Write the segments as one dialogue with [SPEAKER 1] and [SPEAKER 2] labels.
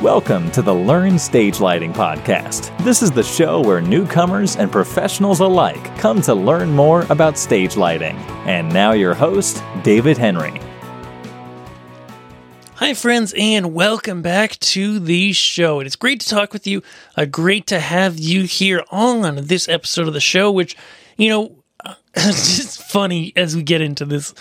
[SPEAKER 1] Welcome to the Learn Stage Lighting Podcast. This is the show where newcomers and professionals alike come to learn more about stage lighting. And now, your host, David Henry.
[SPEAKER 2] Hi, friends, and welcome back to the show. It is great to talk with you. Uh, great to have you here on this episode of the show, which, you know, it's just funny as we get into this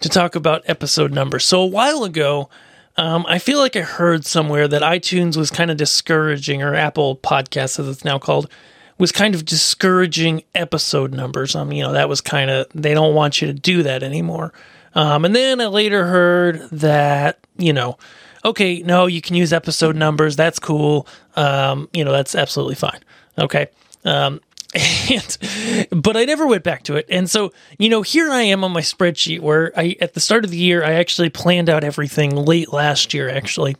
[SPEAKER 2] to talk about episode number. So, a while ago, um, I feel like I heard somewhere that iTunes was kind of discouraging, or Apple Podcasts, as it's now called, was kind of discouraging episode numbers. Um, you know, that was kind of, they don't want you to do that anymore. Um, and then I later heard that, you know, okay, no, you can use episode numbers. That's cool. Um, you know, that's absolutely fine. Okay. Um, and but I never went back to it. And so, you know, here I am on my spreadsheet where I at the start of the year I actually planned out everything late last year actually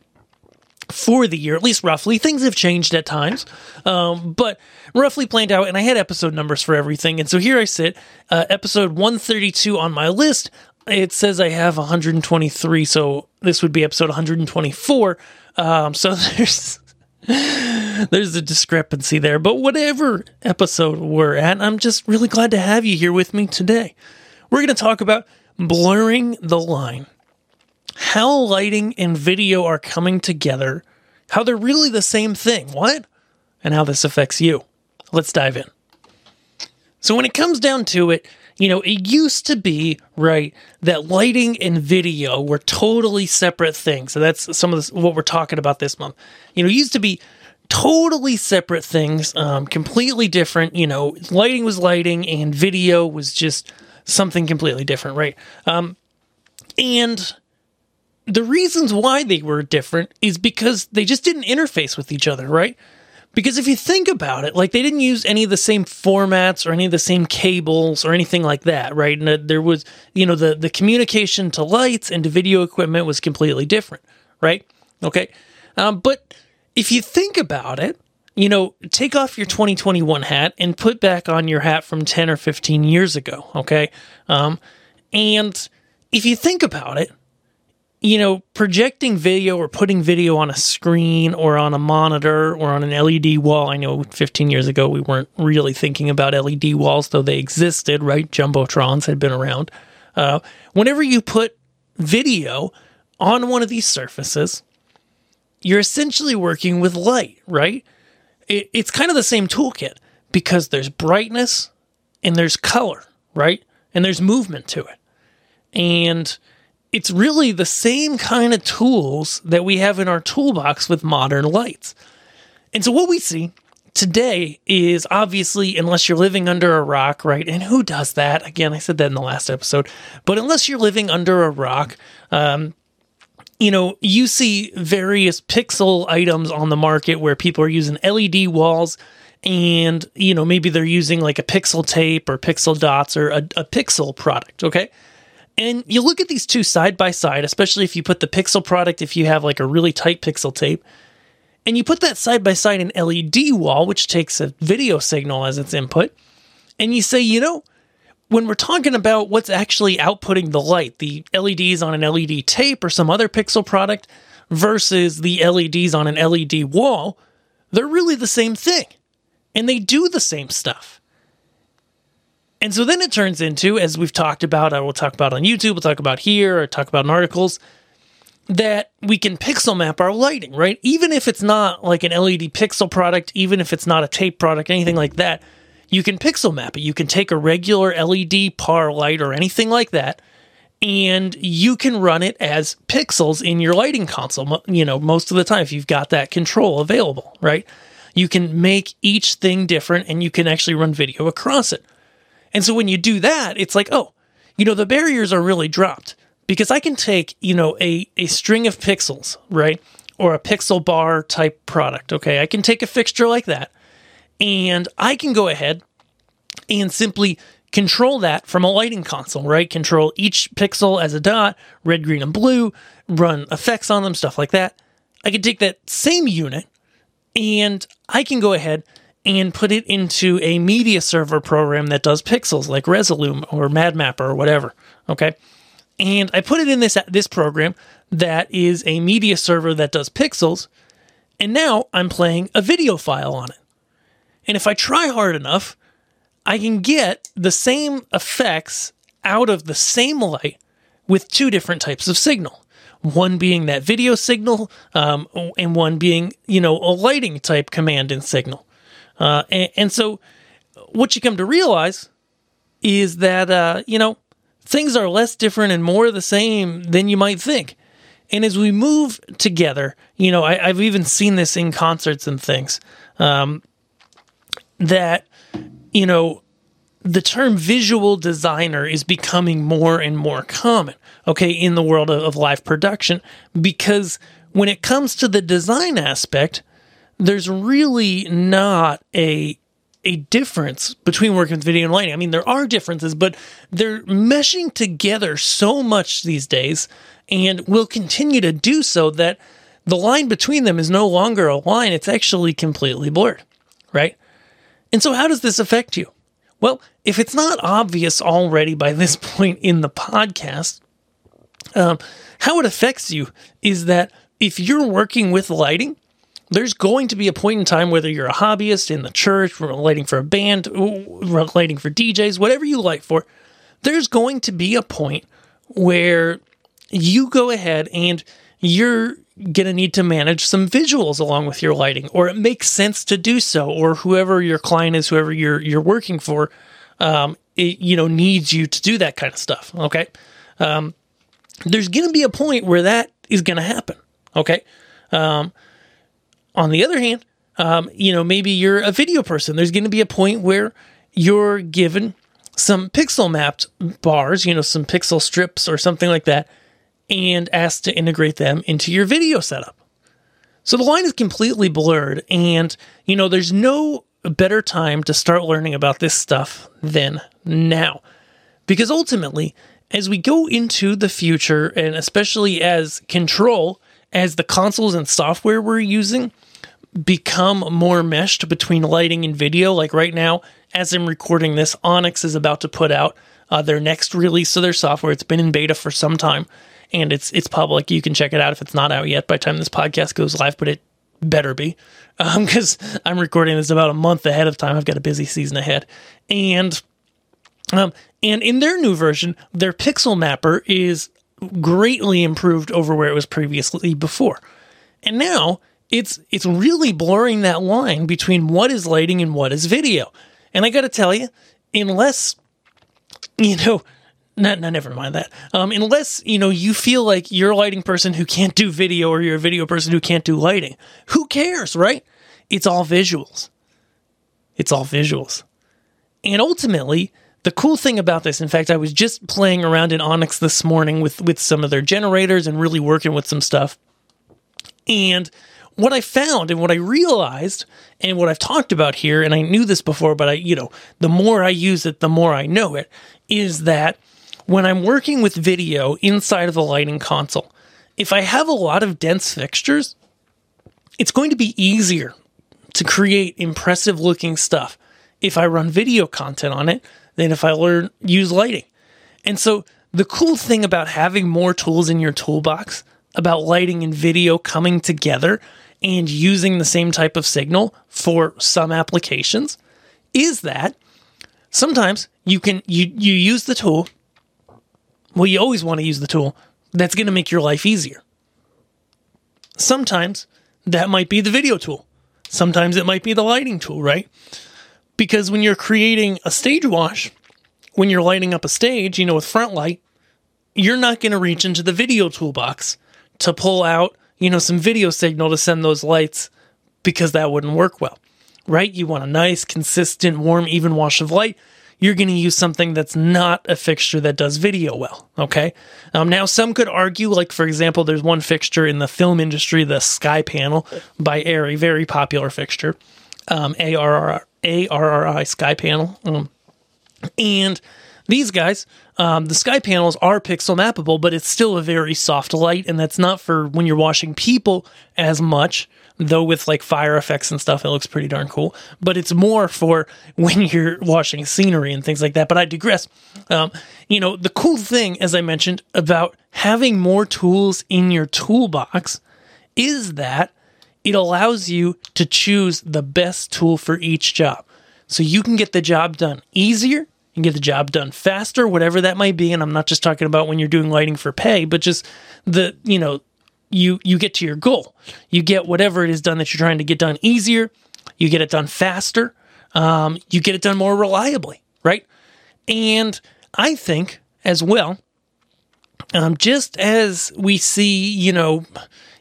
[SPEAKER 2] for the year, at least roughly. Things have changed at times, um, but roughly planned out, and I had episode numbers for everything. And so here I sit, uh, episode 132 on my list. It says I have 123, so this would be episode 124. Um, so there's there's a discrepancy there. But whatever episode we're at, I'm just really glad to have you here with me today. We're going to talk about blurring the line, how lighting and video are coming together, how they're really the same thing, what? And how this affects you. Let's dive in. So, when it comes down to it, you know, it used to be, right, that lighting and video were totally separate things. So that's some of this, what we're talking about this month. You know, it used to be totally separate things, um, completely different. You know, lighting was lighting and video was just something completely different, right? Um, and the reasons why they were different is because they just didn't interface with each other, right? Because if you think about it, like they didn't use any of the same formats or any of the same cables or anything like that, right? And there was, you know, the the communication to lights and to video equipment was completely different, right? Okay, um, but if you think about it, you know, take off your 2021 hat and put back on your hat from 10 or 15 years ago, okay? Um, and if you think about it, you know, projecting video or putting video on a screen or on a monitor or on an LED wall. I know 15 years ago we weren't really thinking about LED walls, though they existed, right? Jumbotrons had been around. Uh, whenever you put video on one of these surfaces, you're essentially working with light, right? It, it's kind of the same toolkit because there's brightness and there's color, right? And there's movement to it. And it's really the same kind of tools that we have in our toolbox with modern lights. And so what we see today is obviously, unless you're living under a rock, right? And who does that? Again, I said that in the last episode, but unless you're living under a rock, um, you know, you see various pixel items on the market where people are using LED walls and, you know, maybe they're using like a pixel tape or pixel dots or a, a pixel product, okay? And you look at these two side by side, especially if you put the pixel product, if you have like a really tight pixel tape, and you put that side by side an LED wall, which takes a video signal as its input, and you say, you know, when we're talking about what's actually outputting the light, the LEDs on an LED tape or some other pixel product versus the LEDs on an LED wall, they're really the same thing. And they do the same stuff. And so then it turns into, as we've talked about, I will talk about on YouTube, we'll talk about here, or talk about in articles, that we can pixel map our lighting, right? Even if it's not like an LED pixel product, even if it's not a tape product, anything like that, you can pixel map it. You can take a regular LED par light or anything like that, and you can run it as pixels in your lighting console, you know, most of the time if you've got that control available, right? You can make each thing different and you can actually run video across it. And so when you do that, it's like, oh, you know, the barriers are really dropped because I can take, you know, a, a string of pixels, right? Or a pixel bar type product. Okay. I can take a fixture like that and I can go ahead and simply control that from a lighting console, right? Control each pixel as a dot, red, green, and blue, run effects on them, stuff like that. I can take that same unit and I can go ahead and put it into a media server program that does pixels like Resolume or MadMapper or whatever. Okay. And I put it in this this program that is a media server that does pixels. And now I'm playing a video file on it. And if I try hard enough, I can get the same effects out of the same light with two different types of signal. One being that video signal, um, and one being, you know, a lighting type command and signal. Uh, and, and, so what you come to realize is that, uh, you know, things are less different and more the same than you might think. And as we move together, you know, I, have even seen this in concerts and things, um, that, you know, the term visual designer is becoming more and more common, okay, in the world of, of live production, because when it comes to the design aspect, there's really not a a difference between working with video and lighting. I mean, there are differences, but they're meshing together so much these days and will continue to do so that the line between them is no longer a line, it's actually completely blurred, right? And so, how does this affect you? Well, if it's not obvious already by this point in the podcast, um, how it affects you is that if you're working with lighting, there's going to be a point in time, whether you're a hobbyist in the church, lighting for a band, lighting for DJs, whatever you light for, there's going to be a point where you go ahead and you're going to need to manage some visuals along with your lighting, or it makes sense to do so, or whoever your client is, whoever you're you're working for, um, it, you know, needs you to do that kind of stuff. Okay, um, there's going to be a point where that is going to happen. Okay, um, on the other hand, um, you know, maybe you're a video person. There's going to be a point where you're given some pixel mapped bars, you know, some pixel strips or something like that, and asked to integrate them into your video setup. So the line is completely blurred, and you know, there's no better time to start learning about this stuff than now. Because ultimately, as we go into the future, and especially as control, as the consoles and software we're using become more meshed between lighting and video. Like right now, as I'm recording this, Onyx is about to put out uh, their next release of their software. It's been in beta for some time, and it's it's public. You can check it out if it's not out yet by the time this podcast goes live, but it better be because um, I'm recording this about a month ahead of time. I've got a busy season ahead, and um, and in their new version, their pixel mapper is greatly improved over where it was previously before, and now it's it's really blurring that line between what is lighting and what is video. And I got to tell you, unless you know, not, not never mind that. Um, unless you know you feel like you're a lighting person who can't do video, or you're a video person who can't do lighting, who cares, right? It's all visuals. It's all visuals, and ultimately. The cool thing about this, in fact, I was just playing around in Onyx this morning with, with some of their generators and really working with some stuff. And what I found and what I realized and what I've talked about here, and I knew this before, but I, you know, the more I use it, the more I know it, is that when I'm working with video inside of the lighting console, if I have a lot of dense fixtures, it's going to be easier to create impressive looking stuff if I run video content on it than if I learn use lighting. And so the cool thing about having more tools in your toolbox, about lighting and video coming together, and using the same type of signal for some applications is that sometimes you can you you use the tool well you always want to use the tool that's going to make your life easier. Sometimes that might be the video tool. Sometimes it might be the lighting tool right? Because when you're creating a stage wash when you're lighting up a stage you know with front light you're not going to reach into the video toolbox to pull out you know, some video signal to send those lights because that wouldn't work well, right? You want a nice, consistent, warm, even wash of light. You're going to use something that's not a fixture that does video well. Okay. Um, now, some could argue, like, for example, there's one fixture in the film industry, the Sky Panel by Arri, very popular fixture, um, ARRI Sky Panel. Um, and these guys, um, the sky panels are pixel mappable, but it's still a very soft light, and that's not for when you're washing people as much. Though with like fire effects and stuff, it looks pretty darn cool. But it's more for when you're washing scenery and things like that. But I digress. Um, you know, the cool thing, as I mentioned, about having more tools in your toolbox is that it allows you to choose the best tool for each job. So you can get the job done easier, can get the job done faster, whatever that might be. And I'm not just talking about when you're doing lighting for pay, but just the, you know, you you get to your goal. You get whatever it is done that you're trying to get done easier. You get it done faster. Um, you get it done more reliably, right? And I think as well, um, just as we see, you know,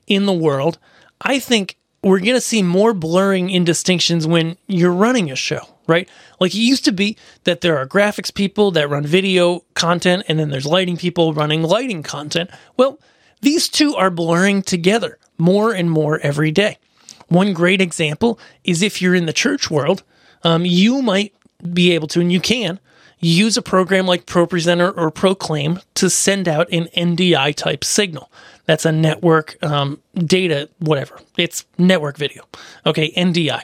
[SPEAKER 2] in the world, I think we're going to see more blurring in distinctions when you're running a show, right? Like it used to be that there are graphics people that run video content and then there's lighting people running lighting content. Well, these two are blurring together more and more every day. One great example is if you're in the church world, um, you might be able to, and you can, use a program like ProPresenter or Proclaim to send out an NDI type signal. That's a network um, data, whatever. It's network video. Okay, NDI.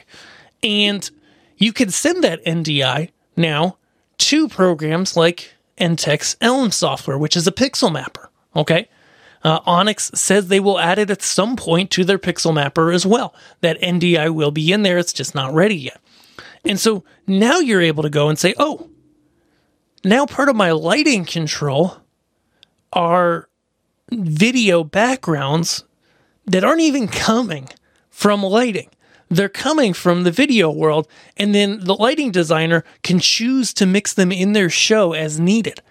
[SPEAKER 2] And you can send that NDI now to programs like Enttec's Elm software, which is a pixel mapper. Okay. Uh, Onyx says they will add it at some point to their pixel mapper as well. That NDI will be in there, it's just not ready yet. And so now you're able to go and say, oh, now part of my lighting control are video backgrounds that aren't even coming from lighting. They're coming from the video world, and then the lighting designer can choose to mix them in their show as needed.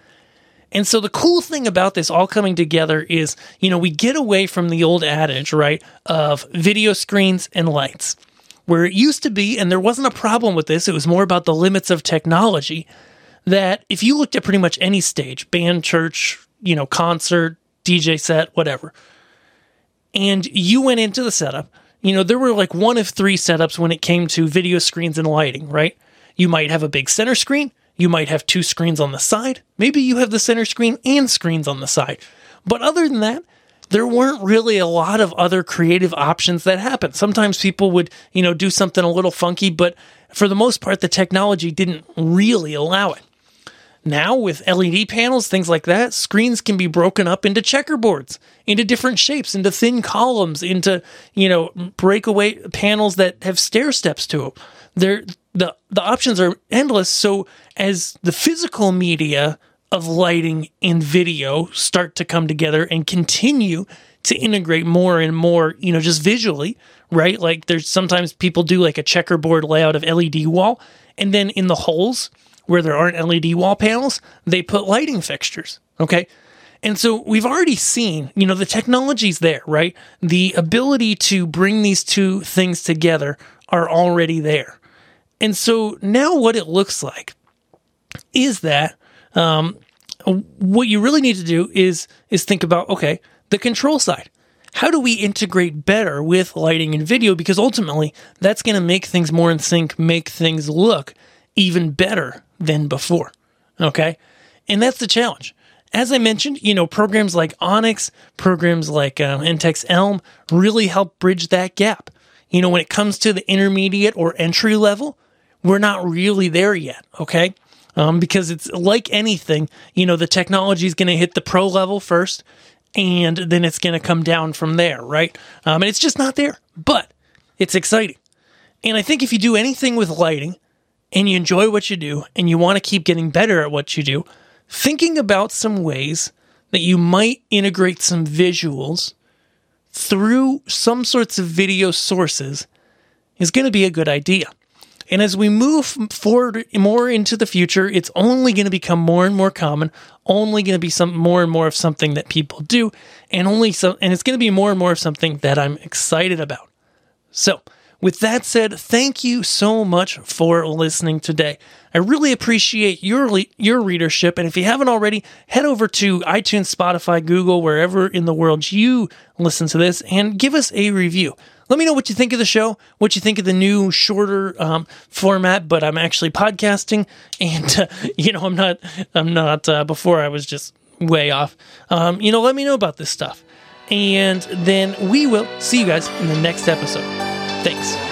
[SPEAKER 2] And so the cool thing about this all coming together is, you know, we get away from the old adage, right, of video screens and lights, where it used to be, and there wasn't a problem with this, it was more about the limits of technology. That if you looked at pretty much any stage, band, church, you know, concert, DJ set, whatever, and you went into the setup, you know, there were like one of three setups when it came to video screens and lighting, right? You might have a big center screen, you might have two screens on the side. Maybe you have the center screen and screens on the side. But other than that, there weren't really a lot of other creative options that happened. Sometimes people would, you know, do something a little funky, but for the most part, the technology didn't really allow it. Now, with LED panels, things like that, screens can be broken up into checkerboards, into different shapes, into thin columns, into, you know, breakaway panels that have stair steps to them. They're, the, the options are endless. So, as the physical media of lighting and video start to come together and continue to integrate more and more, you know, just visually, right? Like there's sometimes people do like a checkerboard layout of LED wall, and then in the holes where there aren't LED wall panels, they put lighting fixtures. Okay. And so we've already seen, you know, the technology's there, right? The ability to bring these two things together are already there. And so now what it looks like is that um, what you really need to do is is think about okay the control side how do we integrate better with lighting and video because ultimately that's going to make things more in sync make things look even better than before okay and that's the challenge as i mentioned you know programs like onyx programs like um, Enttec's elm really help bridge that gap you know when it comes to the intermediate or entry level we're not really there yet okay um, because it's like anything, you know, the technology is going to hit the pro level first, and then it's going to come down from there, right? Um, and it's just not there, but it's exciting. And I think if you do anything with lighting and you enjoy what you do and you want to keep getting better at what you do, thinking about some ways that you might integrate some visuals through some sorts of video sources is going to be a good idea. And as we move forward more into the future, it's only going to become more and more common, only going to be some more and more of something that people do, and only so and it's going to be more and more of something that I'm excited about. So, with that said, thank you so much for listening today. I really appreciate your le- your readership, and if you haven't already, head over to iTunes, Spotify, Google, wherever in the world you listen to this, and give us a review. Let me know what you think of the show, what you think of the new shorter um, format. But I'm actually podcasting, and uh, you know I'm not I'm not. Uh, before I was just way off. Um, you know, let me know about this stuff, and then we will see you guys in the next episode. Thanks.